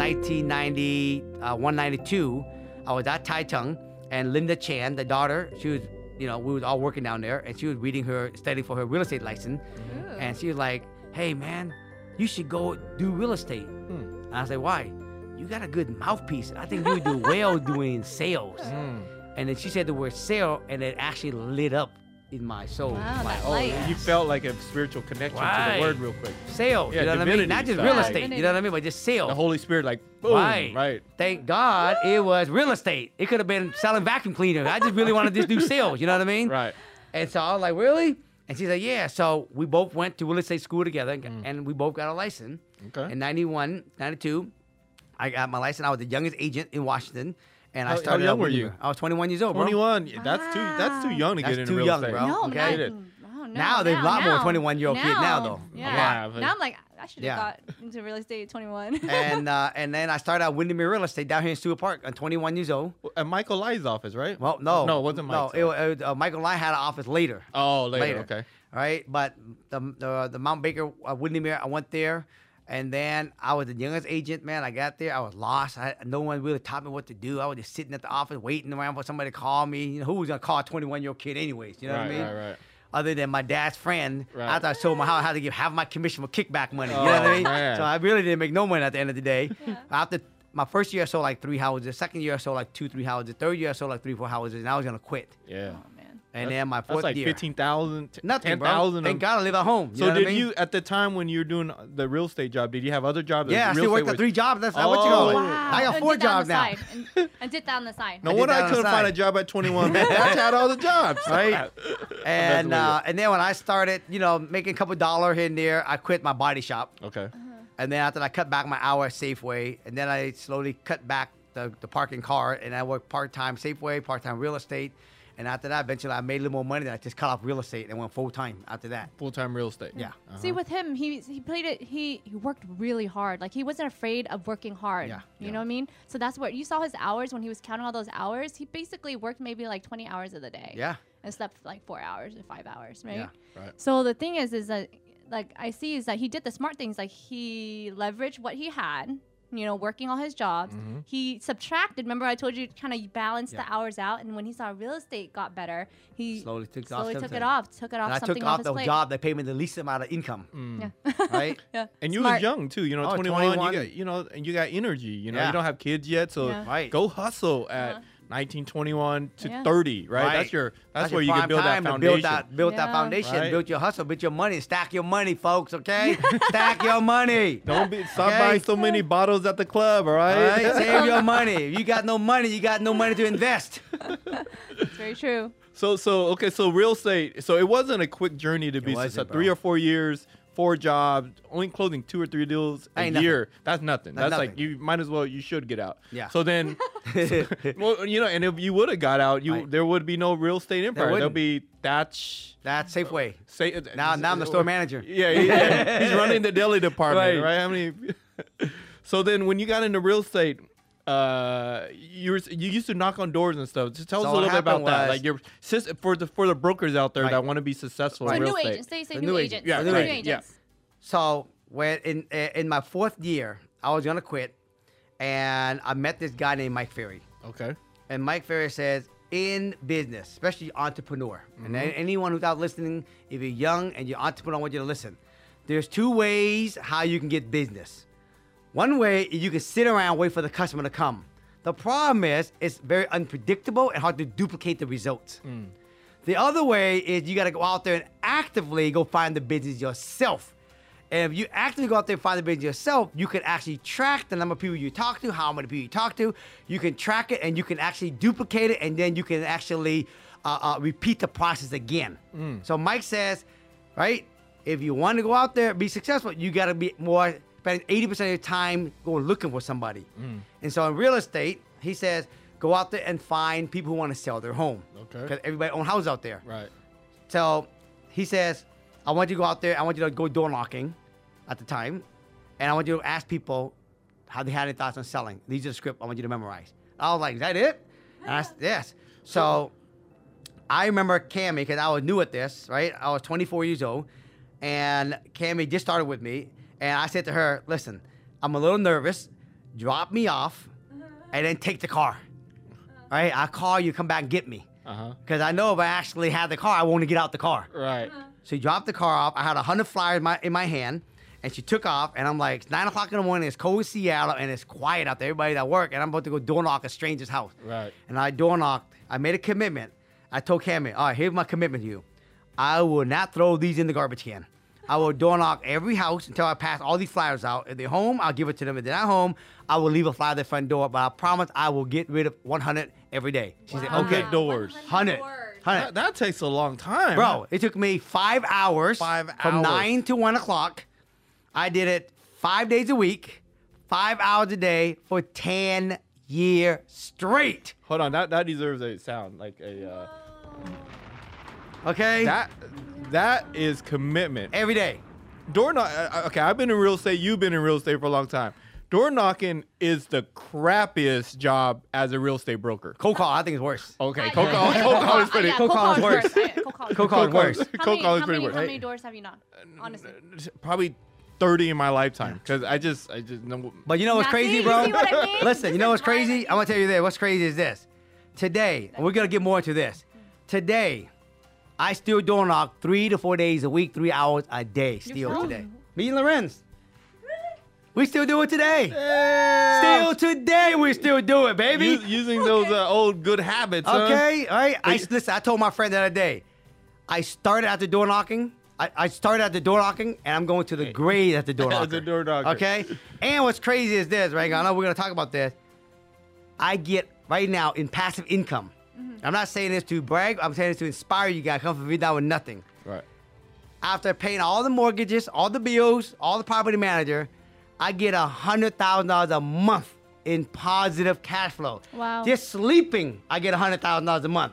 1990, uh, 192. I was at Taitung, and Linda Chan, the daughter, she was, you know, we was all working down there, and she was reading her, studying for her real estate license, and she was like, "Hey, man, you should go do real estate." And I said, "Why?" You got a good mouthpiece. I think you would do well doing sales. And then she said the word sale, and it actually lit up in my soul. Wow, like, that oh, light. You felt like a spiritual connection to the word real quick. sales. Yeah, you know what I mean? Not just stuff. real estate. You know what I mean? But just sales. The Holy Spirit, like, boom, right. right. Thank God it was real estate. It could have been selling vacuum cleaners. I just really wanted to just do sales. You know what I mean? Right. And so I was like, really? And she said, yeah. So we both went to real estate school together, and- Mm. and we both got a license. Okay. In 91, 92, I got my license. I was the youngest agent in Washington. And How- I how started young out were you? I was 21 years old, bro. 21. yeah, That's too that's too young to That's get into too real young, estate. bro. No, okay. not, Get it. oh, no, Now there's a lot more 21-year-old kids now, though. Yeah. Yeah, now I'm like, I should have Yeah. got into real estate at 21. and uh, and then I started out Windermere Real Estate down here in Seward Park. I'm 21 years old. At Michael Ly's office, right? Well, no, No, it wasn't No, it, it uh, Michael Lai had an office later. Oh, later. Okay. All right, but the the, the Mount Baker uh, Windermere, I went there, and then I was the youngest agent. Man, I got there, I was lost. I, no one really taught me what to do. I was just sitting at the office waiting around for somebody to call me. You know, who was gonna call a 21 year old kid anyways? You know right, what I mean? right, right. Other than my dad's friend, Right. after I showed him how I had to give half my commission for kickback money. You know Oh, what I oh, mean? man. So I really didn't make no money at the end of the day. After my first year, I sold like three houses. Second year, I sold like two, three houses. Third year, I sold like three, four houses, and I was gonna quit. Yeah. Oh, man. And That's- then my That's like year, 15,000, t- nothing, bro. 10,000. Thank God I live at home. You So know what did I mean? you at the time when you were doing the real estate job? Did you have other jobs? Yeah, I still worked at three jobs. That's how what you Oh. going. Wow. I got four did that on jobs now. And, and did that on the side. No I wonder that I couldn't find a job at 21. Man, That's had all the jobs. Right. And uh, and then when I started, you know, making a couple dollar here and there, I quit my body shop. Okay. And then after I cut back my hour at Safeway, and then I slowly cut back the, the parking car, and I worked part time Safeway, part time real estate. And after that, eventually, I made a little more money. Then I just cut off real estate and went full time after that. Full time real estate. Yeah. Uh-huh. See, with him, he he played it. He he worked really hard. Like he wasn't afraid of working hard. Yeah, You yeah. know what I mean? So that's what you saw his hours when he was counting all those hours. He basically worked maybe like 20 hours of the day. Yeah. And slept like four hours or five hours, right? Yeah, right. So the thing is, is that like I see is that he did the smart things. Like he leveraged what he had. You know, working all his jobs. He subtracted. Remember, I told you kind of balance Yeah. the hours out. And when he saw real estate got better, he Slowly took off took it off. Took it off And I took off off the plate. job that paid me the least amount of income. Yeah. Right? yeah. And you Smart. was young too, you know, Oh, 21, 21. You got, you know, and you got energy. You know, Yeah. you don't have kids yet, so Yeah. Right. go hustle at Uh-huh. 19, 21 to Yeah. 30, right? Right. That's your that's, your where you can build that time to foundation. Build that, build that foundation, Right. build your hustle, build your money, stack your money, folks. Okay, stack your money. Don't be stop Okay. buying so many bottles at the club, all All right? right, save your money. If you got no money, you got no money to invest. It's very true. So so okay, so real estate. So it wasn't a quick journey to be successful. Three or four years, four jobs, only closing two or three deals a Ain't nothing. year. That's nothing. That's That's, like you might as well. You should get out. Yeah. So then, well, you know, and if you would have got out, you Right. there would be no real estate empire. There'll wouldn't. be Thach. That's Safeway. Say uh, Now, now I'm the uh, store manager. Yeah, he's running the deli department, Right. right? How many? so then, when you got into real estate, uh, you were, you used to knock on doors and stuff. Just tell So us a little bit about happened that. Like your sis- for the for the brokers out there Right. that want to be successful So in real new estate. agents. They say The new, new agents. agent. Yeah, new right, agents. yeah. So when in in my fourth year, I was gonna quit, and I met this guy named Mike Ferry. Okay. And Mike Ferry says, in business, especially entrepreneur, and anyone who's out listening, if you're young and you're entrepreneur, I want you to listen. There's two ways how you can get business. One way is you can sit around and wait for the customer to come. The problem is it's very unpredictable and hard to duplicate the results. The other way is you got to go out there and actively go find the business yourself. And if you actively go out there and find the business yourself, you can actually track the number of people you talk to, how many people you talk to. You can track it and you can actually duplicate it, and then you can actually uh, uh, repeat the process again. So Mike says, right, if you want to go out there and be successful, you got to be more spending 80% of your time going looking for somebody. Mm. And so in real estate, he says, go out there and find people who want to sell their home. Okay. Because everybody own houses out there. Right. So he says, I want you to go out there. I want you to go door knocking at the time. And I want you to ask people how they had any thoughts on selling. These are the script I want you to memorize. I was like, is that it? And I said, yes. So I remember Cammy, because I was new at this, right? I was 24 years old. And Cammy just started with me. And I said to her, listen, I'm a little nervous. drop me off, and then take the car. Right? I'll call you, come back and get me. Uh-huh. Because I know if I actually had the car, I want to get out the car. Right. So he dropped the car off. I had a hundred flyers in my, in my hand, and she took off. And I'm like, it's nine o'clock in the morning. It's cold in Seattle, and it's quiet out there. Everybody's at work, and I'm about to go door knock a stranger's house. Right. And I door knocked. I made a commitment. I told Cammy, all right, here's my commitment to you. I will not throw these in the garbage can. I will door knock every house until I pass all these flyers out. If they're home, I'll give it to them. If they're not home, I will leave a flyer at the front door. But I promise I will get rid of 100 every day. She said, okay. 100 doors. 100. 100. That, that takes a long time. Bro, it took me five hours. Five hours. From nine to one o'clock. I did it five days a week, five hours a day for 10 years straight. Hold on. That that deserves a sound like a. Uh, Okay? that that is commitment. Every day. Door knock. uh, Okay, I've been in real estate. You've been in real estate for a long time. Door knocking is the crappiest job as a real estate broker. Cold call, I think it's worse. Okay, Uh, cold call. Cold call is Uh, pretty. yeah, Cold cold call is is worse. Uh, Cold call is Cold call is worse. How Cold many, call is pretty worse. how many doors have you knocked? Honestly. Probably thirty in my lifetime because I just I just know. But you know what's Now, crazy, see- bro? you see what I mean? Listen, you know what's crazy? I'm gonna tell you this. What's crazy is this. Today, and we're gonna get more into this. Today, I still door knock three to four days a week, three hours a day. Still still- today. Me and Lorenz. We still do it today. Still Still today, we still do it, baby. using those uh, old good habits. huh? Okay, all right. I But- listen. I told my friend the other day. I started at the door knocking. I, I started at the door knocking, and I'm going to the grade at the door knocker. As a door knocker. Okay. And what's crazy is this, right? I know we're gonna talk about this. I get right now in passive income. Mm-hmm. I'm not saying this to brag. I'm saying this to inspire you guys. Come from me down with nothing. Right. After paying all the mortgages, all the bills, all the property manager, I get a hundred thousand dollars a month in positive cash flow. Wow. Just sleeping, I get a hundred thousand dollars a month.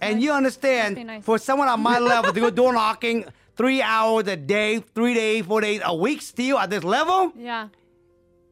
And nice. you understand, nice. for someone on my level to go door knocking three hours a day, three days, four days a week, still at this level, Yeah.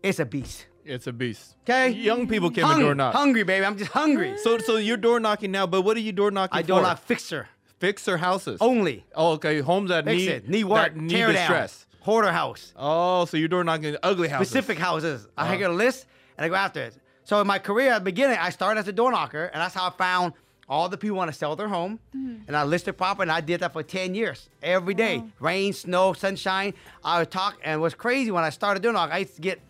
it's a beast. It's a beast. Okay. Young people can Hung- door knock. Hungry, baby. I'm just hungry. So so you're door knocking now, but what are you door knocking for? I door knock fixer Fixer houses. only. Oh, okay. Homes that Fix need it. Need work. that need tear down. distress. Hoarder house. Oh, so you're door knocking ugly houses. specific houses. I Uh-huh. get a list and I go after it. So in my career at the beginning, I started as a door knocker, and that's how I found all the people want to sell their home. And I listed property, and I did that for 10 years. Every day. Rain, snow, sunshine. I would talk, and what's crazy when I started door knock, I used to get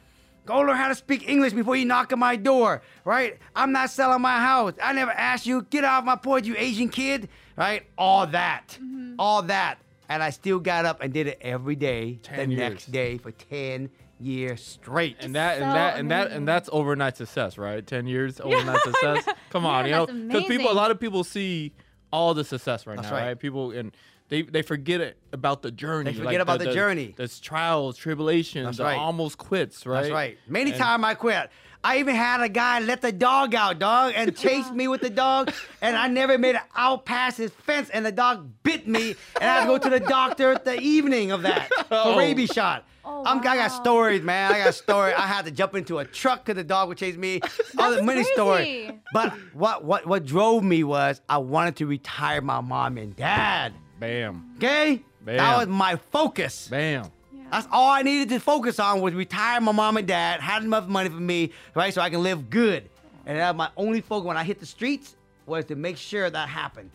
Go learn how to speak English before you knock on my door, right? I'm not selling my house. I never asked you. Get off my porch, you Asian kid, right? All that, all that, and I still got up and did it every day. 10 the years. next day for 10 years straight. And that and So that and that amazing. and that's overnight success, right? Ten years overnight success. Come on, Yeah, you know, because people, a lot of people see all the success right That's now, right. right. People and they they forget it about the journey. They forget about the journey. There's trials, tribulations, That's the right. almost quits, right? That's right. Many And- times I quit. I even had a guy let the dog out, dog, and chased me with the dog, and I never made it out past his fence, and the dog bit me, and I had to go to the doctor the evening of that for Oh. rabies shot. Oh, I'm, I got stories, man. I got stories. I had to jump into a truck because the dog would chase me. Other many stories. crazy. But what what what drove me was I wanted to retire my mom and dad. Bam, Okay, Bam. that was my focus. bam. That's all I needed to focus on was retire my mom and dad, had enough money for me, right, so I can live good. And that was my only focus when I hit the streets was to make sure that happened.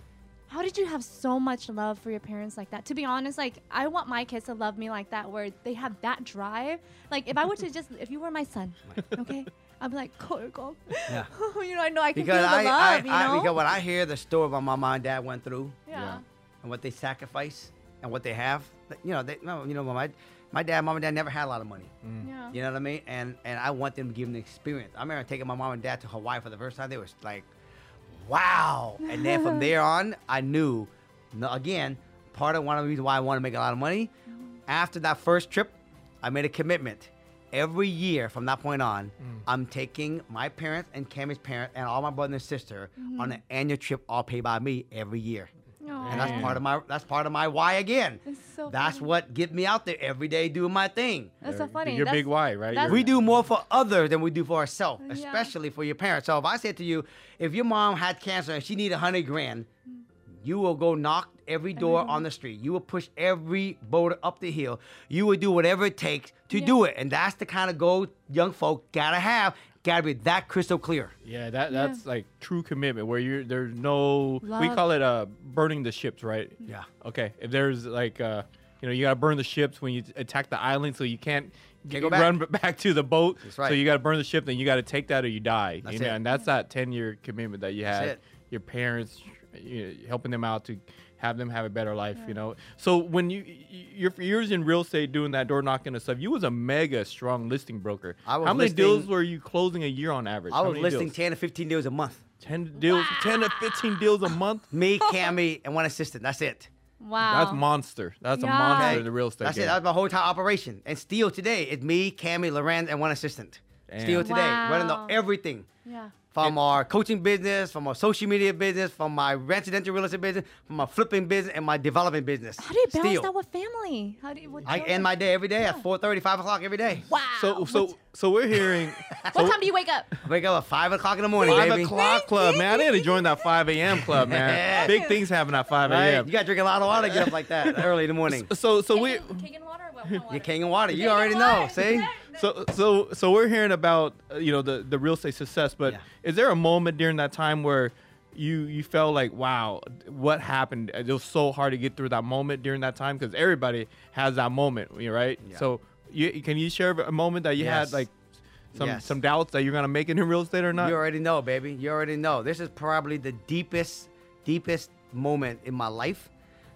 How did you have so much love for your parents like that? To be honest, like I want my kids to love me like that, where they have that drive. Like if I were to just, if you were my son, okay, I'd be like, go, go. Yeah. you know, I know I can Because feel the I, love. I, you I- know. because when I hear the story about my mom and dad went through yeah. And what they sacrifice and what they have, you know, they, no, you know, my my dad, mom and dad never had a lot of money. Mm. Yeah. You know what I mean? And and I want them to give them the experience. I remember taking my mom and dad to Hawaii for the first time. They was like, wow. And then from there on, I knew, again, part of one of the reasons why I want to make a lot of money. Mm. After that first trip, I made a commitment. Every year from that point on, mm. I'm taking my parents and Cammy's parents and all my brother and sister mm-hmm. on an annual trip, all paid by me every year. And that's part of my that's part of my why again. So that's funny. what get me out there every day doing my thing. That's so Your- funny. Your That's- big why, right? We do more for others than we do for ourselves, Yeah. especially for your parents. So if I said to you, if your mom had cancer and she needed a hundred grand, You will go knock every door on the street. You will push every boulder up the hill. You will do whatever it takes to Yeah. do it. And that's the kind of goal young folk gotta have. Gotta be that crystal clear. Yeah, that that's like true commitment where you're there's no we call it uh burning the ships, right? Yeah. Okay. If there's like uh you know you gotta burn the ships when you attack the island, so you can't. Can't go back. run back to the boat. That's right. So you got to burn the ship, then you got to take that or you die. That's you know, it. and that's that ten-year commitment that you had. it. Your parents, you know, helping them out to have them have a better life. You know. So when you y- your years in real estate doing that door knocking and stuff, you was a mega strong listing broker. I was How many listing- deals were you closing a year on average? I was listing deals? 10 to 15 deals a month. 10 deals, 10 to 15 deals a month. Me, Cammy, and one assistant. That's it. Wow. That's monster. That's a monster Okay? in the real estate That's game. it. That's my whole entire operation. And still today, it's me, Cammy, Loren, and one assistant. Still Damn. today, running the, everything. yeah. From our coaching business, from our social media business, from my residential real estate business, from my flipping business, and my development business. How do you balance Still. that with family? How do you? What, I end my day every day at 4.30, 5 o'clock every day. Wow. so so What, so we're hearing what time do you wake up? I wake up at 5 o'clock in the morning, five baby. o'clock club, man. I need to join that 5 a.m. club, man. Yeah. Big things happen at 5 Right? a.m. You got to drink a lot of water to get up like that early in the morning. So so we Cake and water. or What, what water? You're king of water. You King of already know. water. See? So so so we're hearing about uh, you know the the real estate success, but Yeah. is there a moment during that time where you you felt like wow what happened it was so hard to get through that moment during that time because everybody has that moment right Yeah. so you can you share a moment that you Yes. had like some Yes. some doubts that you're gonna make it in real estate or not You already know, baby. You already know. This is probably the deepest, deepest moment in my life.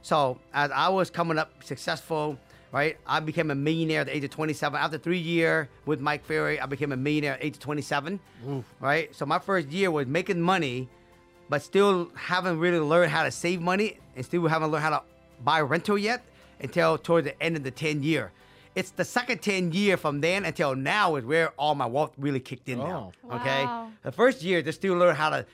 So as I was coming up successful, right? I became a millionaire at the age of 27. After three year with Mike Ferry, I became a millionaire at the age of 27. Right? So my first year was making money, but still haven't really learned how to save money and still haven't learned how to buy rental yet until towards the end of the 10 year. It's the second 10 year from then until now is where all my wealth really kicked in now. Oh. Okay? Wow. The first year, to still learn how to,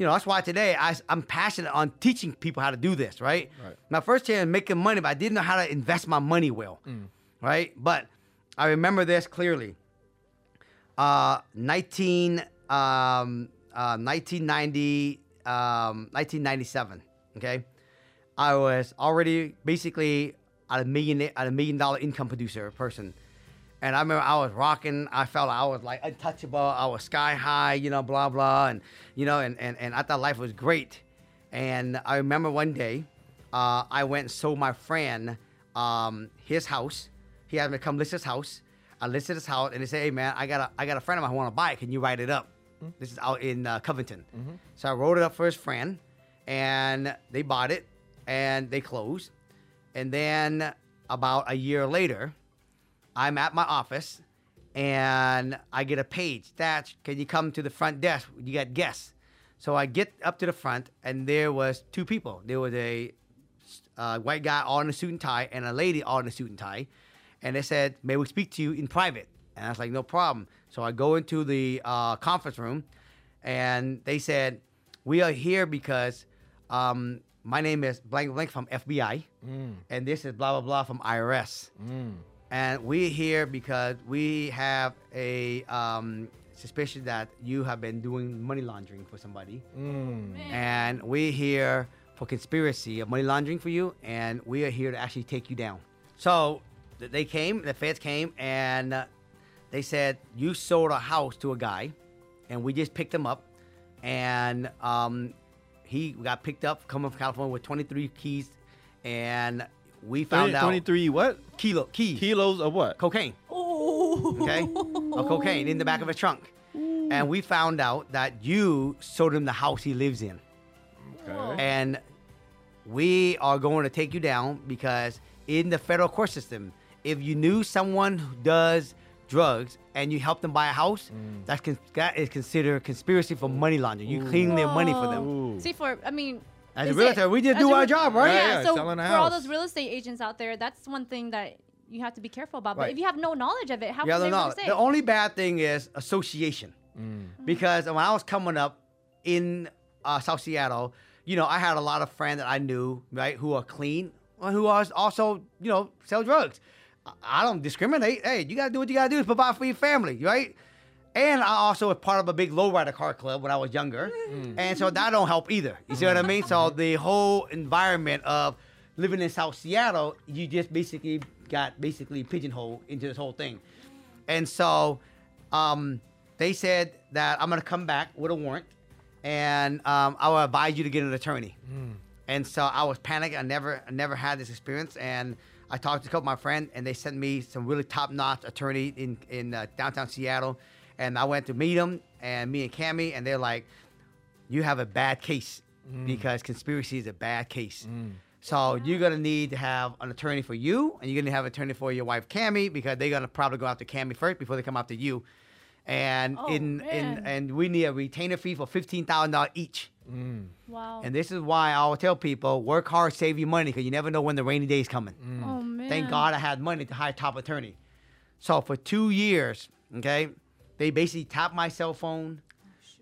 you know, that's why today I, am passionate on teaching people how to do this, right? Right. My first year in making money, but I didn't know how to invest my money well, right? But I remember this clearly. Uh, 19, um, uh, 1990, um, 1997, okay? I was already basically at a million, at a million dollar income producer person. And I remember I was rocking. I felt I was like untouchable. I was sky high, you know, blah blah, and you know, and and, and I thought life was great. And I remember one day, uh, I went and sold my friend um, his house. He had me come list his house. I listed his house, and they said, "Hey man, I got a I got a friend of mine who want to buy it. Can you write it up?" This is out in uh, Covington. So I wrote it up for his friend, and they bought it, and they closed. And then about a year later, I'm at my office and I get a page. Thach, can you come to the front desk? You got guests. So I get up to the front and there was two people. There was a uh, white guy all in a suit and tie and a lady all in a suit and tie. And they said, may we speak to you in private? And I was like, no problem. So I go into the uh, conference room and they said, we are here because um, my name is blank blank from FBI and this is blah blah blah from IRS. And we're here because we have a um, suspicion that you have been doing money laundering for somebody. And we're here for conspiracy of money laundering for you, and we are here to actually take you down. So they came, the feds came, and uh, they said, You sold a house to a guy, and we just picked him up. And um, he got picked up coming from California with 23 keys, and we found 20 out 23 what? kilo keys. Kilos of what? Cocaine. Oh. okay? Of cocaine in the back of his trunk. And we found out that you sold him the house he lives in. Okay. and we are going to take you down because in the federal court system if you knew someone who does drugs and you help them buy a house mm. that's con- that is considered a conspiracy for money laundering. You clean their money for them. Ooh. See, for I mean, As a is realtor, we just as do a our job, right? Yeah. Yeah, so selling for a all those real estate agents out there, that's one thing that you have to be careful about. But Right. if you have no knowledge of it, how Yeah, can no, they no. say? The only bad thing is association. Mm. Because when I was coming up in uh, South Seattle, you know, I had a lot of friends that I knew, right, who are clean, and who are also, you know, sell drugs. I- I don't discriminate. Hey, you gotta do what you gotta do to provide for your family, right? And I also was part of a big lowrider car club when I was younger, and so that don't help either. You see what I mean? So the whole environment of living in South Seattle, you just basically got basically pigeonholed into this whole thing. And so um, they said that I'm gonna come back with a warrant, and um, I will advise you to get an attorney. And so I was panicked. I never, I never had this experience, and I talked to a couple of my friends, and they sent me some really top-notch attorney in in uh, downtown Seattle, and I went to meet them, and me and Cammy, and they're like, "You have a bad case mm. because conspiracy is a bad case." Mm. So you're gonna need to have an attorney for you, and you're gonna have an attorney for your wife Cammy because they're gonna probably go after Cammy first before they come after you. And Oh, in, in and we need a retainer fee for fifteen thousand dollars each. Mm. Wow. And this is why I always tell people work hard, save your money, because you never know when the rainy day is coming. oh man. Thank God I had money to hire top attorney. So for two years, okay, they basically tapped my cell phone.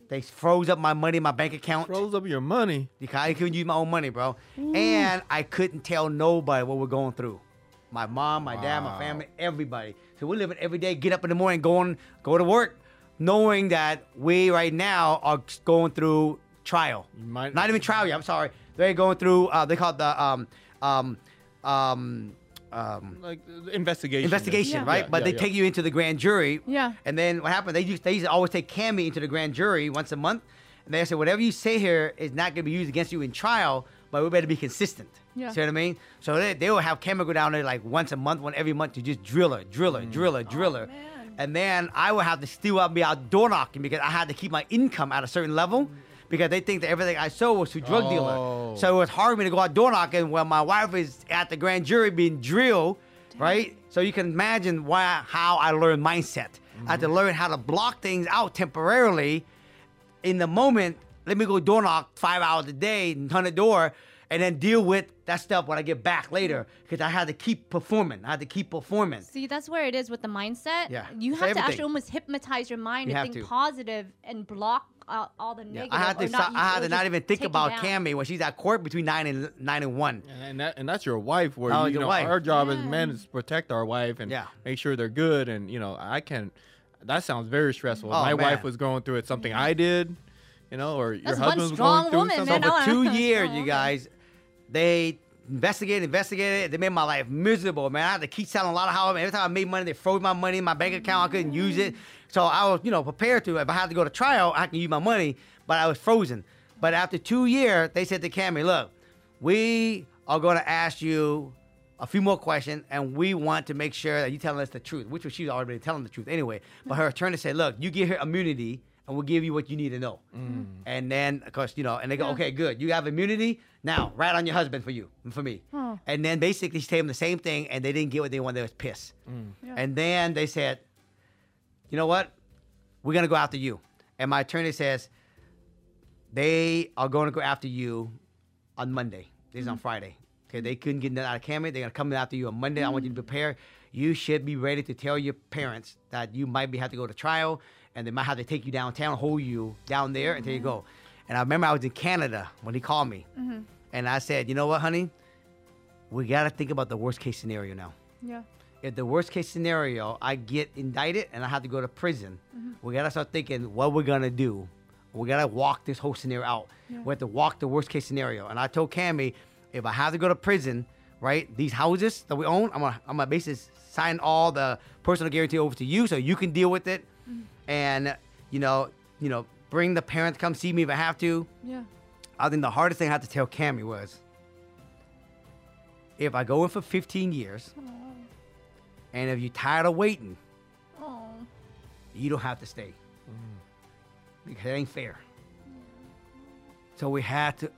They froze up my money in my bank account. Froze up your money. Because I couldn't use my own money, bro. And I couldn't tell nobody what we're going through. My mom, my dad, my family, everybody. So we're living every day, get up in the morning, going, go to work, knowing that we right now are going through trial. Might- Not even trial yet, I'm sorry. They're going through, uh, they call it the um, um, um, um, Like investigation. investigation, Yeah. right? Yeah, but yeah, they yeah. take you into the grand jury. Yeah. And then what happened? They used they used to always take Cammy into the grand jury once a month. And they said whatever you say here is not going to be used against you in trial, but we better be consistent. Yeah. See what I mean? So they, they will have Cammy go down there like once a month, one every month to just drill her, drill her, drill her, drill her. Oh. And then I would have to still out be out door knocking because I had to keep my income at a certain level. Because they think that everything I sold was to drug Oh. dealer. So oh. it was hard for me to go out door knocking when my wife is at the grand jury being drilled, right? So you can imagine why how I learned mindset. I had to mm-hmm. learn how to block things out temporarily. In the moment, let me go door knock five hours a day, ton the door, and then deal with that stuff when I get back later. Because I had to keep performing. I had to keep performing. See, that's where it is with the mindset. Yeah, You it's have to actually almost hypnotize your mind You to have think to. positive and block out all the Yeah, negative. I had to. not stop- I had to not even think about down. Cammy when she's at court between nine and nine and one. And that and that's your wife. Where Oh, you, your know wife. our job as Yeah. men is to protect our wife and Yeah. make sure they're good. And you know I can. That sounds very stressful. Oh, my man. wife was going through it, something I did, you know, or your That's one husband was going through woman, something. man. So for two years, Oh, you okay. guys, they investigated, investigated. They made my life miserable, man. I had to keep selling a lot of houses. Every time I made money, they froze my money in my bank account. I couldn't use it. So I was, you know, prepared to. If I had to go to trial, I can use my money, but I was frozen. But after two years, they said to Cammy, look, we are going to ask you a few more questions, and we want to make sure that you're telling us the truth, which was she was already telling the truth anyway. But her attorney said, look, you get her immunity, and we'll give you what you need to know. Mm. And then, of course, you know, and they go, Yeah. okay, good, you have immunity. Now, rat on your husband for you, and for me. And then basically, she told them the same thing, and they didn't get what they wanted. They was pissed. Mm. Yeah. And then they said, you know what? We're gonna go after you. And my attorney says they are going to go after you on Monday. This is on mm. Friday. Okay, they couldn't get nothing out of Cammy. They're gonna come after you on Monday. I want you to prepare. You should be ready to tell your parents that you might be have to go to trial, and they might have to take you downtown, hold you down there until you go. And I remember I was in Canada when he called me, mm-hmm. and I said, you know what, honey? We gotta think about the worst case scenario now Yeah. if the worst case scenario, I get indicted and I have to go to prison, mm-hmm. we gotta start thinking what we're gonna do. We gotta walk this whole scenario out. Yeah. We have to walk the worst case scenario. And I told Cammy, if I have to go to prison, right, these houses that we own, I'm gonna I'm gonna basically sign all the personal guarantee over to you so you can deal with it. And you know, you know, bring the parents come see me if I have to. Yeah. I think the hardest thing I had to tell Cammy was if I go in for 15 years and if you're tired of waiting, Oh. you don't have to stay. Mm. Because it ain't fair. So we had to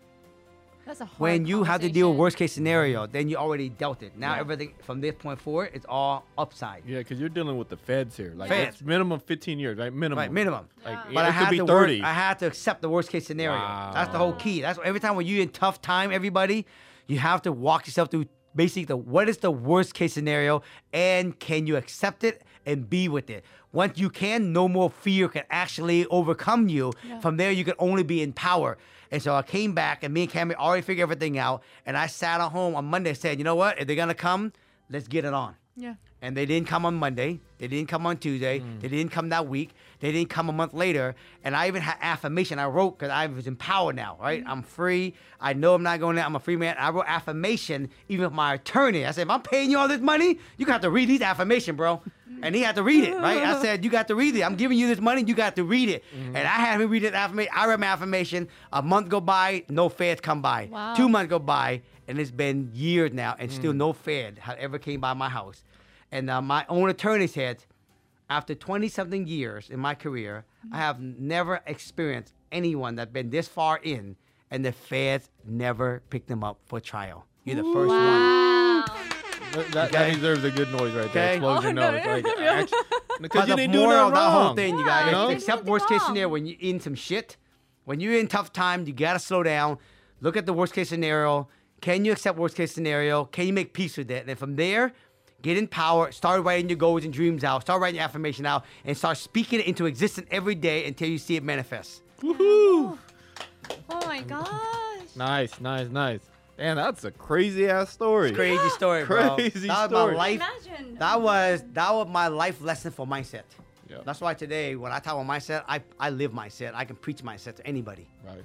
That's a hard when you have to deal with worst case scenario, then you already dealt it. Now Yeah. everything from this point forward, it's all upside. Yeah, because you're dealing with the feds here. Like Feds. it's minimum 15 years, right? Minimum. Right, minimum. Yeah. yeah, But it I could had be to 30. work, I had to accept the worst case scenario. That's the whole key. That's every time when you're in tough time, everybody, you have to walk yourself through basically the what is the worst case scenario and can you accept it and be with it. Once you can, no more fear can actually overcome you. Yeah. From there, you can only be in power. And so I came back, and me and Cammy already figured everything out. And I sat at home on Monday, and said, "You know what? If they're gonna come, let's get it on." Yeah. and they didn't come on Monday. They didn't come on Tuesday. Mm. They didn't come that week. They didn't come a month later. And I even had affirmation. I wrote because I was empowered now, right? Mm-hmm. I'm free. I know I'm not going there. I'm a free man. I wrote affirmation even with my attorney. I said, if I'm paying you all this money, you got to read these affirmation, bro. And he had to read it, right? I said, you got to read it. I'm giving you this money. You got to read it. And I had him read it affirmation. I read my affirmation. A month go by, no feds come by. Wow. Two months go by, and it's been years now, and still no Fed had ever came by my house. And uh, my own attorney said, after 20 something years in my career, I have never experienced anyone that's been this far in, and the Feds never picked them up for trial. You're the first one. Wow. That, that, Okay. deserves a good noise right there. Okay. Explosion Oh, no, noise. Like, actually- because you the didn't do moral nothing of that whole thing, you Yeah, guys, you know? except worst case scenario, when you're in some shit, when you're in tough time, you gotta slow down. Look at the worst case scenario. Can you accept worst case scenario? Can you make peace with it? And then from there, get in power. Start writing your goals and dreams out. Start writing your affirmation out, and start speaking it into existence every day until you see it manifest. Woohoo! Oh, oh my gosh. Nice, nice, nice. Man, that's a crazy ass story. Crazy story, bro. Crazy that was story. my life. Imagine. That was that was my life lesson for mindset. Yeah. That's why today, when I talk about mindset, I, I live mindset. I can preach mindset to anybody. Right.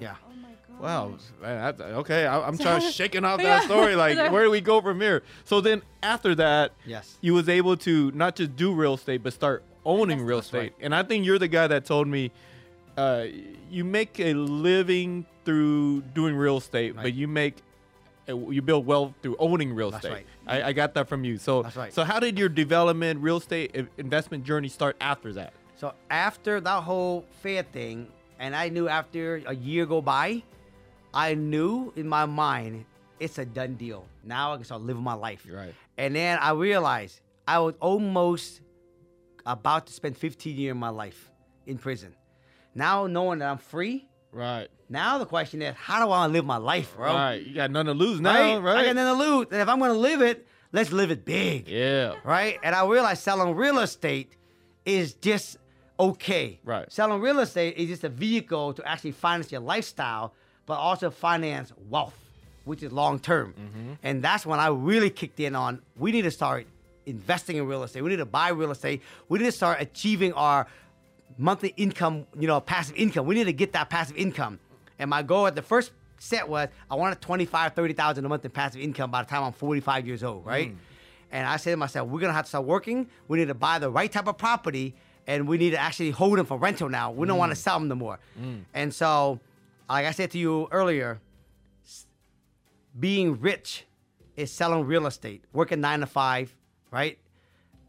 Yeah. Oh my god. Wow. Man, that's, okay, I, I'm trying to shaking off that Yeah. story. Like, where do we go from here? So then, after that, Yes. you was able to not just do real estate, but start owning real estate. right. And I think you're the guy that told me uh, you make a living through doing real estate, but you make uh, you build wealth through owning real That's estate. right. I, I got that from you. So, That's right. so how did your development real estate investment journey start after that? So after that whole fair thing, and I knew after a year go by, I knew in my mind it's a done deal. Now I can start living my life. Right. And then I realized I was almost about to spend 15 years of my life in prison. Now knowing that I'm free, Right. now the question is, how do I live my life, bro? Right. You got nothing to lose now, Right? right? I got nothing to lose. And if I'm going to live it, let's live it big. yeah. right? And I realized selling real estate is just okay. Right. Selling real estate is just a vehicle to actually finance your lifestyle, but also finance wealth, which is long term. Mm-hmm. And that's when I really kicked in on we need to start investing in real estate. We need to buy real estate. We need to start achieving our monthly income, you know, passive income. We need to get that passive income. And my goal at the first set was I wanted 25, 30,000 a month in passive income by the time I'm 45 years old, right? Mm. And I said to myself, we're gonna have to start working. We need to buy the right type of property and we need to actually hold them for rental now. We don't want to mm. sell them no more. Mm. And so, like I said to you earlier, being rich is selling real estate, working nine to five, right?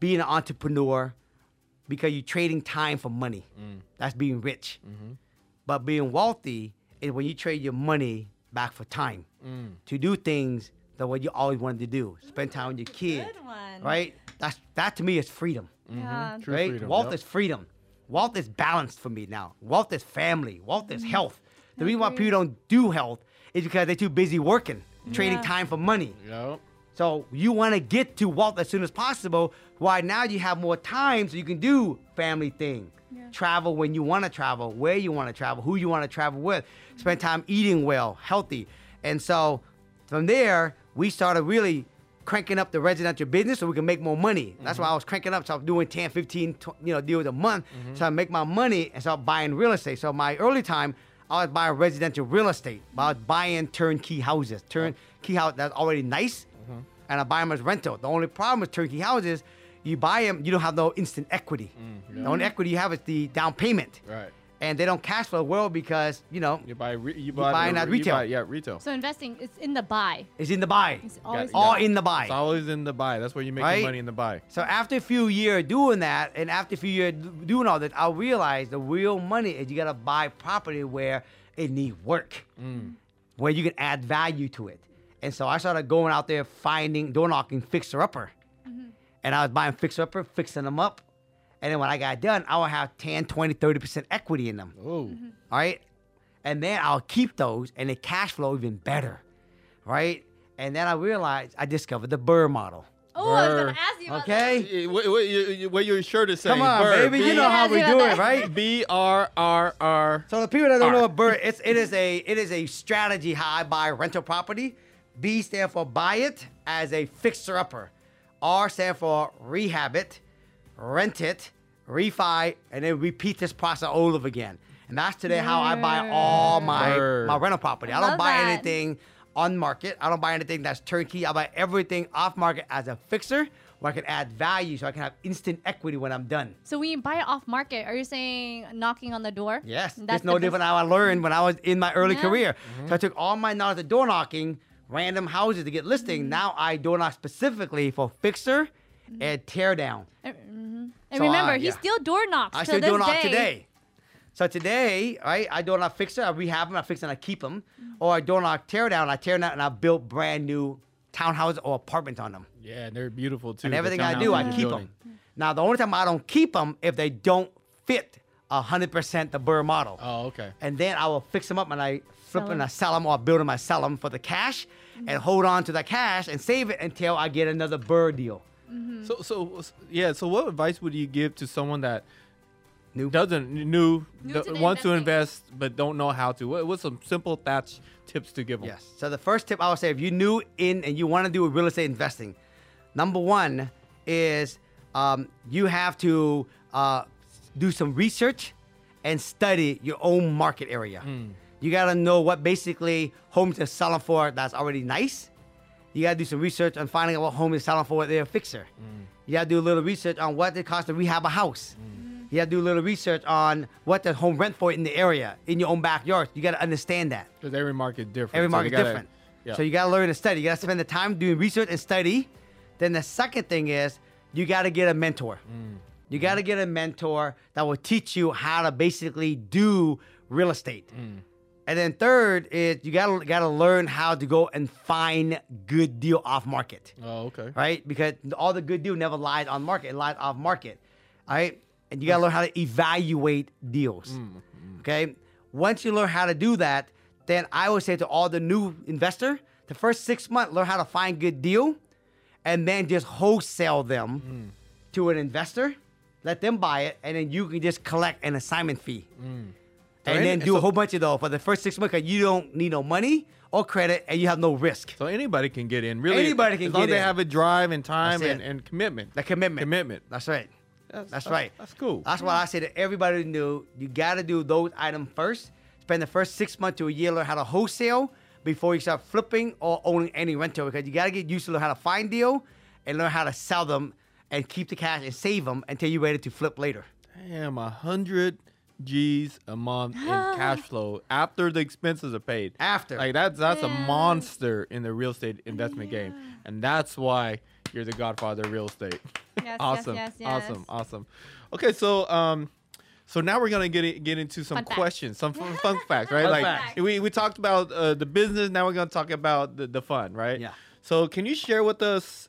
Being an entrepreneur because you're trading time for money. Mm. That's being rich. Mm-hmm. But being wealthy is when you trade your money back for time mm. to do things that what you always wanted to do. Spend time with your kid, Good one. right? That's that to me is freedom, mm-hmm. Yeah. True right? freedom, Wealth yep. is freedom. Wealth is balanced for me now. Wealth is family. Wealth is mm-hmm. health. The reason why people don't do health is because they're too busy working, trading Yeah. time for money. Yep. So you want to get to wealth as soon as possible. Why now you have more time so you can do family thing, Yeah. travel when you want to travel, where you want to travel, who you want to travel with, spend time eating well, healthy, and so from there we started really cranking up the residential business so we can make more money. That's why mm-hmm. I was cranking up. So I was doing 10, 15, tw- you know, deals a month. Mm-hmm. So I make my money and start buying real estate. So my early time, I was buying residential real estate. I was buying turnkey houses, turnkey house that's already nice, and I buy them as rental. The only problem with turnkey houses, you buy them, you don't have no instant equity. Mm, the only equity you have is the down payment, Right. and they don't cash flow well because you know You buy re- you buy buying at retail. yeah, retail. So investing is in the buy. it's in the buy, It's always Got- all got- in the buy. It's always in the buy. That's where you make Right? your money in the buy. So after a few years doing that, and after a few years doing all that, I realized the real money is you gotta buy property where it need work, mm. where you can add value to it. And so I started going out there finding door knocking fixer upper, and I was buying fixer upper, fixing them up, and then when I got done, I would have 10, 20, 30 percent equity in them. Oh. All right. And then I'll keep those and the cash flow even better. Right. And then I realized I discovered the Burr model. Oh, I was Burr. gonna ask you about Okay. Eh, What, what, you- what your shirt is saying? Come on, Burr, baby. You know how we do it, right? B R R R. So the people that don't know Alright. what Burr, it's it is a it is a strategy how I buy rental property. B stand for buy it as a fixer upper. R stand for rehab it, rent it, refi, and then repeat this process all over again. And that's today how I buy all my Word. my rental property. I, I don't buy that. anything on market. I don't buy anything that's turnkey. I buy everything off market as a fixer where I can add value so I can have instant equity when I'm done. So when you buy it off market, are you saying knocking on the door? Yes, That's it's no different how I learned when I was in my early Yeah. career. Mm-hmm. So I took all my knowledge of door knocking, random houses to get listing. Mm-hmm. Now I door knock specifically for fixer and tear down. And, mhm. And So, remember, uh, he yeah. still door knocks. I still this door knock day. today. So today, right, I door knock fixer, I rehab them, I fix them, I keep them. Mm-hmm. Or I door knock tear down, I tear down and I build brand new townhouses or apartments on them. Yeah, they're beautiful too. And everything I do, I keep building. them. Now the only time I don't keep them if they don't fit 100% the Burr model. Oh, okay. and then I will fix them up and I flip Sell them. I sell them or build them, I sell them for the cash and hold on to the cash and save it until I get another bird deal. So, so yeah. So, what advice would you give to someone that New. doesn't new, New th- to the wants to invest but don't know how to? What, what's some simple Thach tips to give them? Yes. So the first tip I would say if you're new in and you want to do real estate investing, number one is um, you have to uh, do some research and study your own market area. You got to know what basically homes are selling for that's already nice. You got to do some research on finding out what home is selling for they're a fixer. Mm. You got to do a little research on what it costs to rehab a house. Mm. You got to do a little research on what the home rent for in the area, in your own backyard. You got to understand that. Because every market different. Every so gotta- different. Yeah. So you gotta learn to study. You gotta spend the time doing research and study. Then the second thing is you gotta get a mentor. Mm. You gotta get a mentor that will teach you how to basically do real estate. Mm. Mm. And then third is you gotta gotta learn how to go and find good deal off market oh, okay. right? Because all the good deal never lies on market; it lies off market, all right? And you gotta learn how to evaluate deals. Mm, mm, mm. Okay, once you learn how to do that, then I would say to all the new investor, the first six months, learn how to find good deal, and then just wholesale them to an investor, let them buy it, and then you can just collect an assignment fee. So And any- then do a whole bunch of those for the first six months you don't need no money or credit and you have no risk. So anybody can get in. Really, Anybody can as long get as they in. have a drive and time and, and commitment. The commitment. Commitment. That's right. That's, That's right. That's cool. That's why I say to everybody new, you got to do those items first. Spend the first six months to a year learn how to wholesale before you start flipping or owning any rental because you got to get used to learn how to find deal and learn how to sell them and keep the cash and save them until you're ready to flip later. Damn, a hundred G's a month in cash flow after the expenses are paid. After. Like that's that's a monster in the real estate investment game, and that's why you're the godfather of real estate. Yes, yes, awesome, yes, yes. awesome, awesome. Okay, so um, so now we're gonna get i- get into some Fun facts. questions, some fun, fun facts, right? Fun like facts. we we talked about uh, the business. Now we're gonna talk about the, the fun, right? Yeah. So can you share with us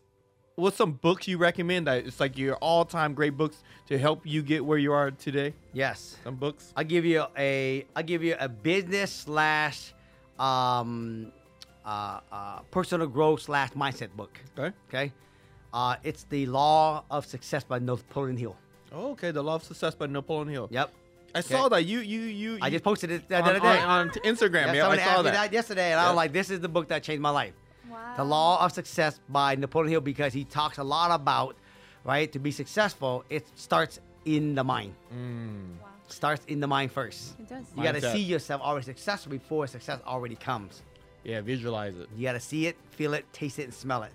what's some books you recommend that it's like your all time great books to help you get where you are today? Yes. Some books. I'll give you a I'll give you a business slash um, uh, uh, personal growth slash mindset book. Okay. Okay. Uh, it's the Law of Success by Napoleon Hill. Oh, okay. The Law of Success by Napoleon Hill. Yep. I saw that you you you. I just posted it the on, other day. on, on Instagram. Yeah, Yeah, I saw that. that yesterday, and I Yeah. was like, "This is the book that changed my life." Wow. The Law of Success by Napoleon Hill because he talks a lot about, right, to be successful, it starts in the mind. Mm. Wow. Starts in the mind first. It does. You got to see yourself already successful before success already comes. Yeah, visualize it. You got to see it, feel it, taste it, and smell it.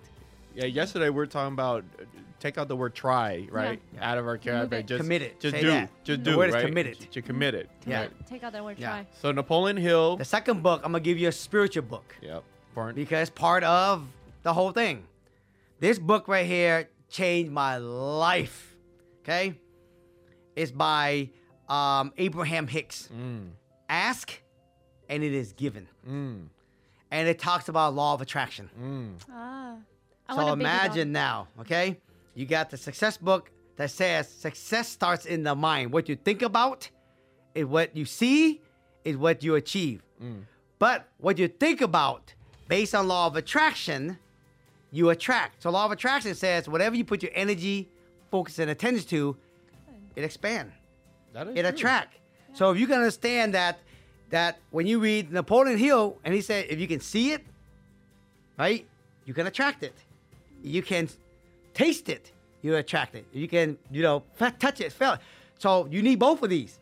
Yeah, yesterday we were talking about uh, take out the word try, right? Yeah. Out of our vocabulary. Just commit it. Just Say do. that. Just The do. word is right? committed. To, to commit it. Yeah. right? Take out that word Yeah. try. So Napoleon Hill. The second book, I'm gonna give you a spiritual book Yep. Important. because part of the whole thing. This book right here changed my life. Okay, it's by um, Abraham Hicks. Mm. Ask, and it is given. Mm. And it talks about law of attraction. Mm. Ah. I so want a baby dog. imagine now, okay? You got the success book that says success starts in the mind. What you think about is what you see, is what you achieve. Mm. But what you think about based on law of attraction, you attract. So law of attraction says whatever you put your energy, focus, and attention to, it expand. That is It true. attract. So if you can understand that that when you read Napoleon Hill and he said if you can see it, right, you can attract it. You can taste it, you attract it. You can, you know, f- touch it, feel it. So you need both of these.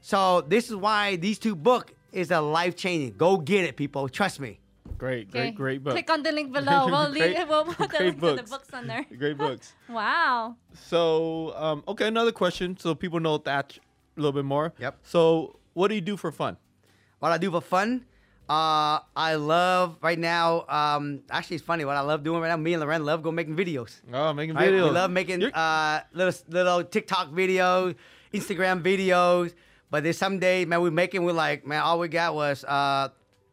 So this is why these two book is a life changing. Go get it, people. Trust me. Great, Okay. great, great book. Click on the link below. We'll, Great- leave, we'll put the great link to the books. books on there. Great books. Wow. So, um, okay, another question, so people know that a little bit more. Yep. So, what do you do for fun? What I do for fun, uh, I love right now. Um, actually, it's funny. What I love doing right now, me and Loren love go making videos. Oh, making Right? videos. We love making uh, little little TikTok videos, Instagram videos. But there's some days, man, we making we're like, man, all we got was uh,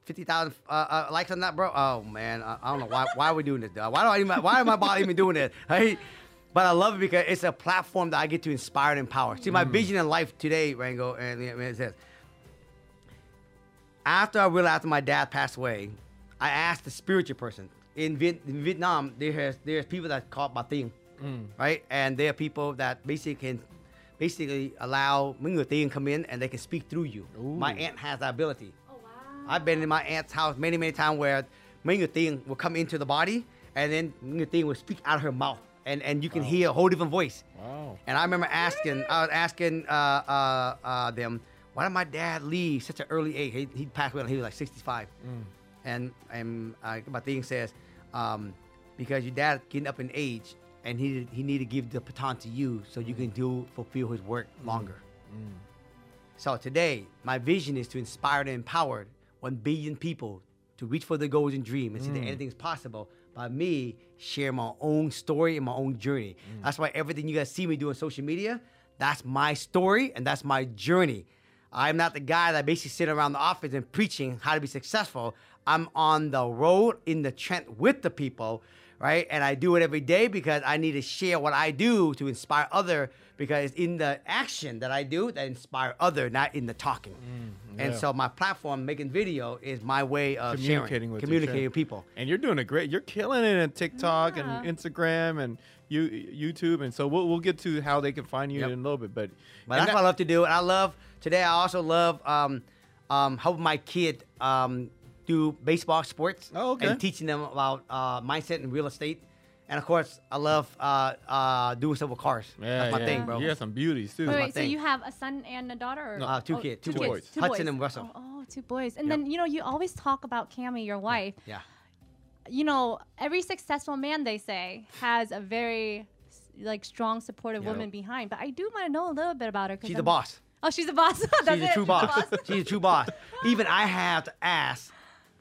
fifty thousand uh, uh, likes on that, bro. Oh man, I, I don't know why why are we doing this, dog. Why do I even why am I bother even doing this? Right? But I love it because it's a platform that I get to inspire and empower. See, my vision in life today, Rango, and it says, after I realized after my dad passed away, I asked the spiritual person in, Viet- in Vietnam. There's there's people that call it Thing, right? And there are people that basically can basically allow người tiên come in and they can speak through you. My aunt has that ability. Wow. I've been in my aunt's house many many times where người tiên will come into the body and then những thing will speak out of her mouth and and you can hear a whole different voice. Wow. And I remember asking, I was asking uh, uh, uh, them, why did my dad leave such an early age? He, he passed away when he was like 65. And and uh, my thing says, um, because your dad getting up in age, and he he need to give the baton to you so you can do fulfill his work longer. So today, my vision is to inspire and empower 1 billion people to reach for their goals and dream and see that mm. anything is possible by me sharing my own story and my own journey. Mm. That's why everything you guys see me do on social media, that's my story and that's my journey. I'm not the guy that basically sit around the office and preaching how to be successful. I'm on the road in the trend with the people, right? And I do it every day because I need to share what I do to inspire other because it's in the action that I do that inspire other, not in the talking. And yeah. so my platform, making video, is my way of Communicating sharing, with communicating with people. And you're doing a great. You're killing it in TikTok Yeah. and Instagram and you YouTube, and so we'll we'll get to how they can find you Yep. in a little bit. But, But that's that- what I love to do. And I love today. I also love um, um, helping my kid um, do baseball sports Oh, okay. and teaching them about uh, mindset and real estate. And of course, I love uh, uh, doing stuff with cars. Yeah, that's my yeah. thing, bro. You got some beauties too. Wait, wait, so thing. you have a son and a daughter? Or? No. Uh, two Oh, kids, two Two boys, boys. Two Hudson boys. and Russell. Oh, oh, two boys. And Yep. then, you know, you always talk about Cammy, your wife. Yeah. You know, every successful man, they say, has a very, like, strong, supportive Yep. woman behind. But I do want to know a little bit about her. She's I'm- the boss. Oh, she's the boss. That's She's a it. true boss. She's a true boss. Even I have to ask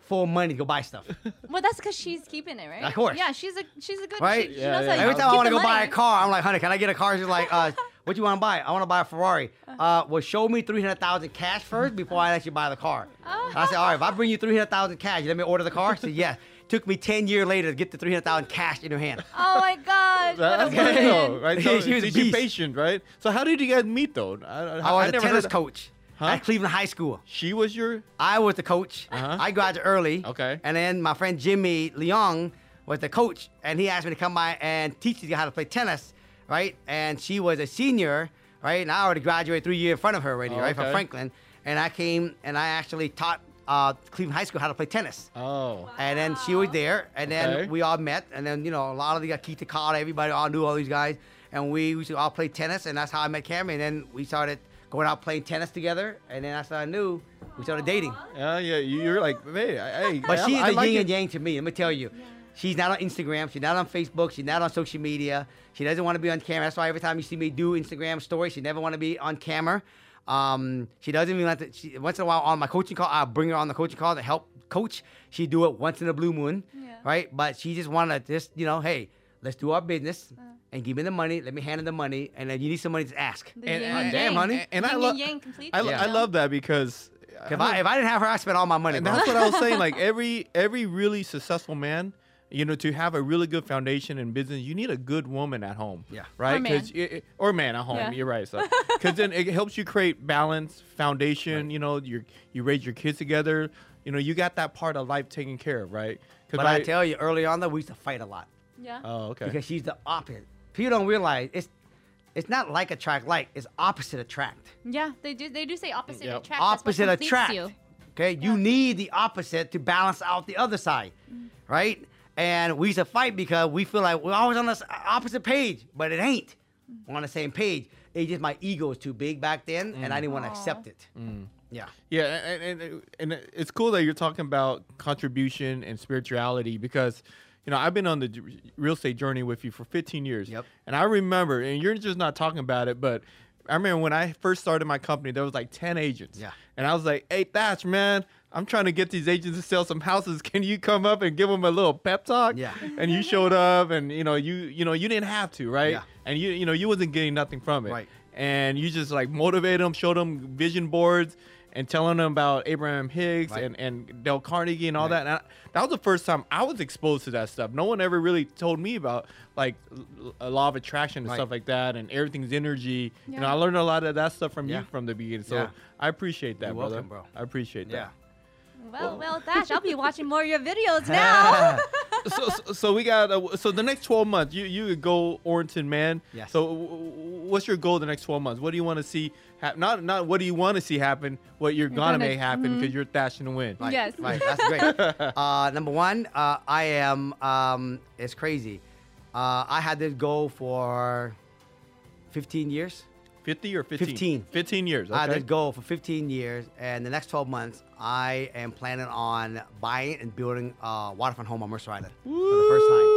for money to go buy stuff. Well, that's because she's keeping it, right? Of course. Yeah, she's a she's a good. Right? She, she knows yeah. how Every time I keep want to the go buy a money. car, I'm like, honey, can I get a car? She's like, uh, what you want to buy? I want to buy a Ferrari. Uh, well, show me 300000 cash first before I let you buy the car. Oh. I said, all right, if I bring you 300000 cash, you let me order the car? She said, yes. Took me 10 years later to get the 300000 cash in her hand. Oh my gosh, what a That's good though, right? So She was a she's beast. patient, right? So how did you guys meet though? I, I was a never tennis heard- coach Huh? at Cleveland High School. She was your I was the coach. Uh-huh. I graduated early. Okay. And then my friend Jimmy Leong was the coach, and he asked me to come by and teach you how to play tennis, right? And she was a senior, right? And I already graduated three years in front of her already, Oh, right, from. Franklin. And I came and I actually taught uh, Cleveland High School how to play tennis. oh. And then she was there, and then Okay. we all met, and then you know a lot of the Keith Takata, everybody all knew all these guys, and we used to all play tennis, and that's how I met Cameron. And then we started going out playing tennis together, and then that's how I knew we started dating. Yeah, yeah. you- You're like, hey, hey. But she's I the like yin it. and yang to me. Let me tell you. She's not on Instagram. She's not on Facebook. She's not on social media. She doesn't want to be on camera. That's why every time you see me do Instagram stories, she never want to be on camera. Um, she doesn't even like to. She, once in a while on my coaching call, I'll bring her on the coaching call to help coach. She do it once in a blue moon, Yeah. right? But she just want to just you know, hey, let's do our business Uh. And give me the money. Let me hand her the money, and then you need somebody to ask. The And- and- and uh, damn, yang. honey. And I Yin love, and yang complete. I, lo- Yeah. I love that because If I if I didn't have her, I spent all my money. and Bro. that's what I was saying. Like every every really successful man, you know, to have a really good foundation in business, you need a good woman at home. Yeah. Right. Or man. 'Cause it- it- or man at home. Yeah. You're right. So, because then it helps you create balance, foundation. You know, you you raise your kids together. You know, you got that part of life taken care of, right? 'Cause but by- I tell you, early on though, we used to fight a lot. Yeah. Oh, okay. because she's the opposite. People don't realize it's it's not like attract like, it's opposite attract. yeah, they do. They do say opposite Yep. attract. Opposite attract. You. Okay, you need the opposite to balance out the other side, mm. right? And we used to fight because we feel like we're always on the opposite page, but it ain't. We're on the same page. It's just my ego was too big back then, and I didn't want to mm. accept it. Yeah. Yeah, and, and and it's cool that you're talking about contribution and spirituality because you know I've been on the real estate journey with you for 15 years. Yep. And I remember, and you're just not talking about it, but I remember when I first started my company, there was like 10 agents. Yeah. And I was like, "Hey, Thach, man." I'm trying to get these agents to sell some houses. Can you come up and give them a little pep talk? Yeah. And you showed up, and you know you you know you didn't have to, right? Yeah. And you you know you wasn't getting nothing from it Right. and you just like motivated them, showed them vision boards, and telling them about Abraham Hicks Right. and, and Dale Carnegie and all Right. that. And I, that was the first time I was exposed to that stuff. No one ever really told me about like l- a law of attraction and Right. stuff like that, and everything's energy. You know, I learned a lot of that stuff from Yeah. you from the beginning. So Yeah. I appreciate that, You're brother. welcome, bro. I appreciate Yeah. that. Well, well, Thach, I'll be watching more of your videos now. so, so, so we got uh, so the next 12 months you you go Orrington man Yes. so w- w- what's your goal the next 12 months what do you want to see hap- not not what do you want to see happen what you're, gonna, gonna- make happen because you're dashing to win Right, Yes. Right. That's great. uh, number one, uh, I am. Um, it's crazy. Uh, I had this goal for 15 years. 50 or 15 15. 15 years I had okay this goal for 15 years, and the next 12 months, I am planning on buying and building a waterfront home on Mercer Island for the first time.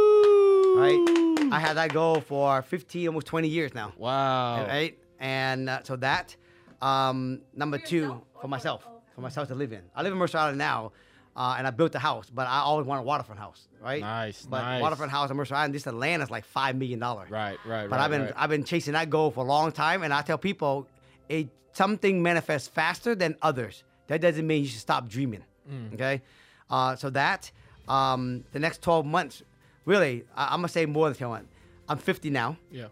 Right? I had that goal for 15, almost 20 years now. wow Right? And uh, so that. Um, number For two, yourself for myself, for- for myself to live in. I live in Mercer Island now, uh, and I built a house, but I always wanted a waterfront house, right? Nice, But nice. waterfront house on Mercer Island, this land is like five million dollars. right right But right, I've been right. I've been chasing that goal for a long time, and I tell people, it something manifests faster than others. That doesn't mean you should stop dreaming. Mm. Okay, uh, so that um, the next 12 months, really, I, I'm gonna say more than 12 months. I'm 50 now. yeah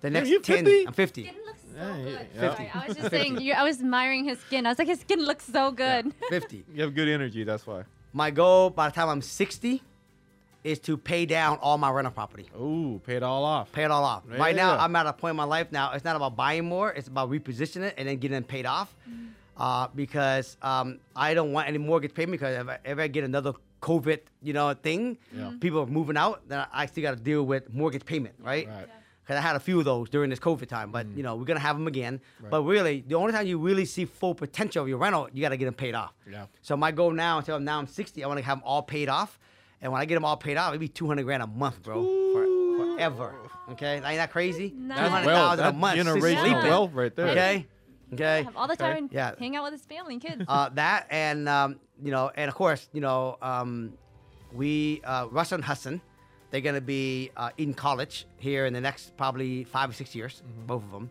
The next you 10, 50? I'm 50. Skin so good. yeah. Sorry, I was just saying, you, I was admiring his skin. I was like, his skin looks so good. 50. you have good energy that's why My goal by the time I'm 60 is to pay down all my rental property. Ooh, pay it all off Pay it all off. Right now, I'm at a point in my life now. It's not about buying more. It's about repositioning it and then getting it paid off. Uh, because um, I don't want any mortgage payment because if I ever get another COVID, you know, thing, Yeah. people are moving out, then I still got to deal with mortgage payment, right? Right. Because I had a few of those during this COVID time, but you know we're gonna have them again. But really, the only time you really see full potential of your rental, you got to get them paid off. Yeah. So my goal now, until now I'm 60, I want to have them all paid off. And when I get them all paid off, it'll be 200 grand a month, bro, for, forever. Okay, ain't that crazy? Nice. that's 200,000 wealth a that's month. just generational sleeping. wealth right there Okay, okay. Have all the time and Yeah. hang out with his family and kids. Uh, that and um, you know, and of course, you know, um, we uh, Russell and Hudson, they're gonna be uh, in college here in the next probably five or six years, both of them.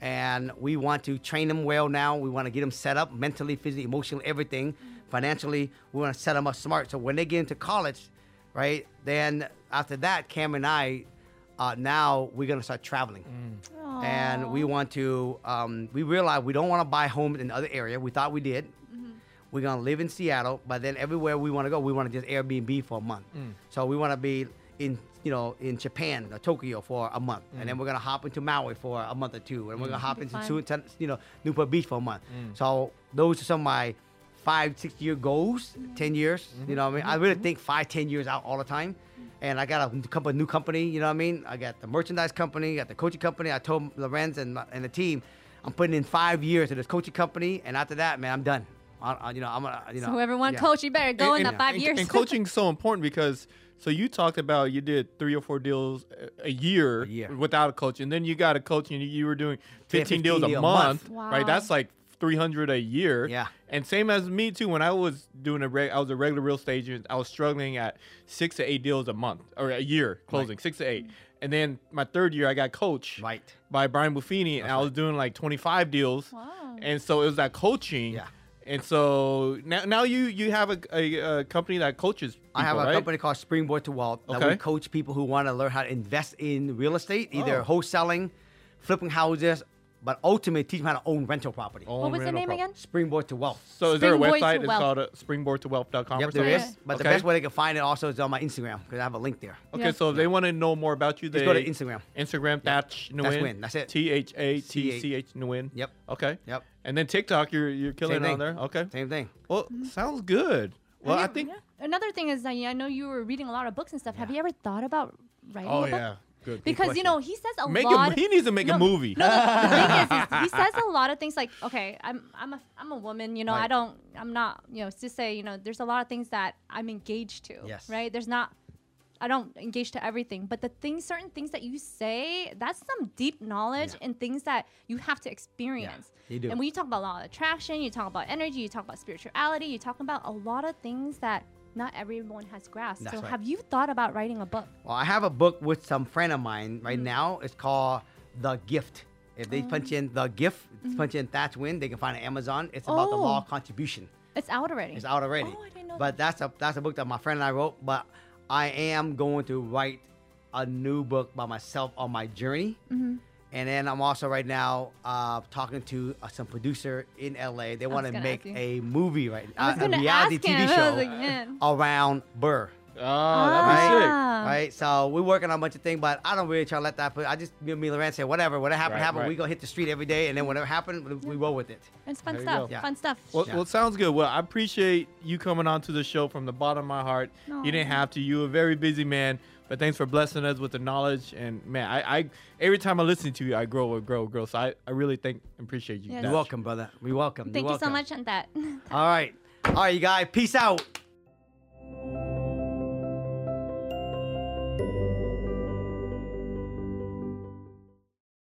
And we want to train them well now. We want to get them set up mentally, physically, emotionally, everything. Financially, we want to set them up smart. So when they get into college, right, then after that, Cam and I, uh, now we're gonna start traveling. And we want to um, we realize we don't want to buy homes in the other area. We thought we did. We're gonna live in seattle but then everywhere we want to go we want to just airbnb for a month. So we want to be in you know in japan or tokyo for a month. And then mm. we're gonna hop into maui for a month or two. And we're mm. gonna hop into fun. You know newport beach for a month. Mm. So those are some of my five six year goals 10 years you mm-hmm. know what i mean? I really mm-hmm. think five ten years out all the time. And I got a couple new company, you know what I mean? I got the merchandise company, got the coaching company. I told Lorenz and, my- and the team, I'm putting in five years to this coaching company, and after that, man, I'm done. I, I- you know, I'm gonna, you know. So whoever won yeah. coach, you better go in and, that five and, years. And coaching is so important because so you talked about you did three or four deals a- a year, A year. without a coach, and then you got a coach and you- you were doing 15, 15 deals a deal a month, month. right? That's like 300 a year. Yeah. And same as me too. When I was doing a reg, I was a regular real estate agent. I was struggling at six to eight deals a month or a year closing, six to eight. And then my third year, I got coached Right. by Brian Buffini, and I was doing like 25 deals. Wow. And so it was that coaching. Yeah. And so now, now you you have a, a, a company that coaches. People, I have a right? company called Springboard to Wealth that we coach people who want to learn how to invest in real estate, either Oh. wholesaling, flipping houses, but ultimately teach them how to own rental property. Own what was the name prop- again? Springboard to Wealth. So is there a website? It's Wealth. called uh, springboardtowealth.com. Yep, or there something? is. But the best way they can find it also is on my Instagram because I have a link there. Okay, Yeah. so if they want to know more about you, they Just go to Instagram. Instagram Thatch Nguyen. Nguyen, that's it. T H A T C H Nguyen. Yep. Okay. Yep. And then TikTok, you're you're killing it on there. Okay. Same thing. Well, sounds good. Well, I Have you- think. yeah. another thing is that I know you were reading a lot of books and stuff. Have you ever thought about writing Oh a book? yeah, good. Because you know he says a Make lot. a, he needs to make no, a movie. No, the, thing is, he says a lot of things like, okay, I'm I'm a I'm a woman, you know, I don't, I'm not, you know, to say, you know, there's a lot of things that I'm engaged to. Yes. Right. There's not. I don't engage to everything, but the things, certain things that you say, that's some deep knowledge Yeah. and things that you have to experience. you do. And when you talk about law of attraction, you talk about energy, you talk about spirituality, you talk about a lot of things that not everyone has grasped. That's so, right. have you thought about writing a book? Well, I have a book with some friend of mine right Mm. now. It's called The Gift. If they Oh. punch in The Gift, punch in Thach Nguyen, they can find it on Amazon. It's about the law of Mm-hmm. Oh. contribution. It's out already. It's out already. Oh, I didn't know But that's a that's a book that my friend and I wrote. But I am going to write a new book by myself on my journey. Mm-hmm. And then I'm also right now uh, talking to uh, some producer in LA. They want to make a movie right, I was uh, a reality ask TV him. Show was like, around Burr. Oh, that'd be sick. Right, so we're working on a bunch of things, but I don't really try to let that. Put, I just me and me and say whatever, whatever happened, Right, happened. right. We gonna hit the street every day, and then whatever happened, we- we roll with it. It's fun There stuff. Yeah. Fun stuff. Well, Yeah. well, sounds good. Well, I appreciate you coming on to the show from the bottom of my heart. You didn't have to. You're a very busy man, but thanks for blessing us with the knowledge. And man, I, I every time I listen to you, I grow and grow and grow. So I, I really thank and appreciate you. Yes. You're welcome, brother. You're welcome. Thank You're you so much on that. All right, all right, you guys. Peace out.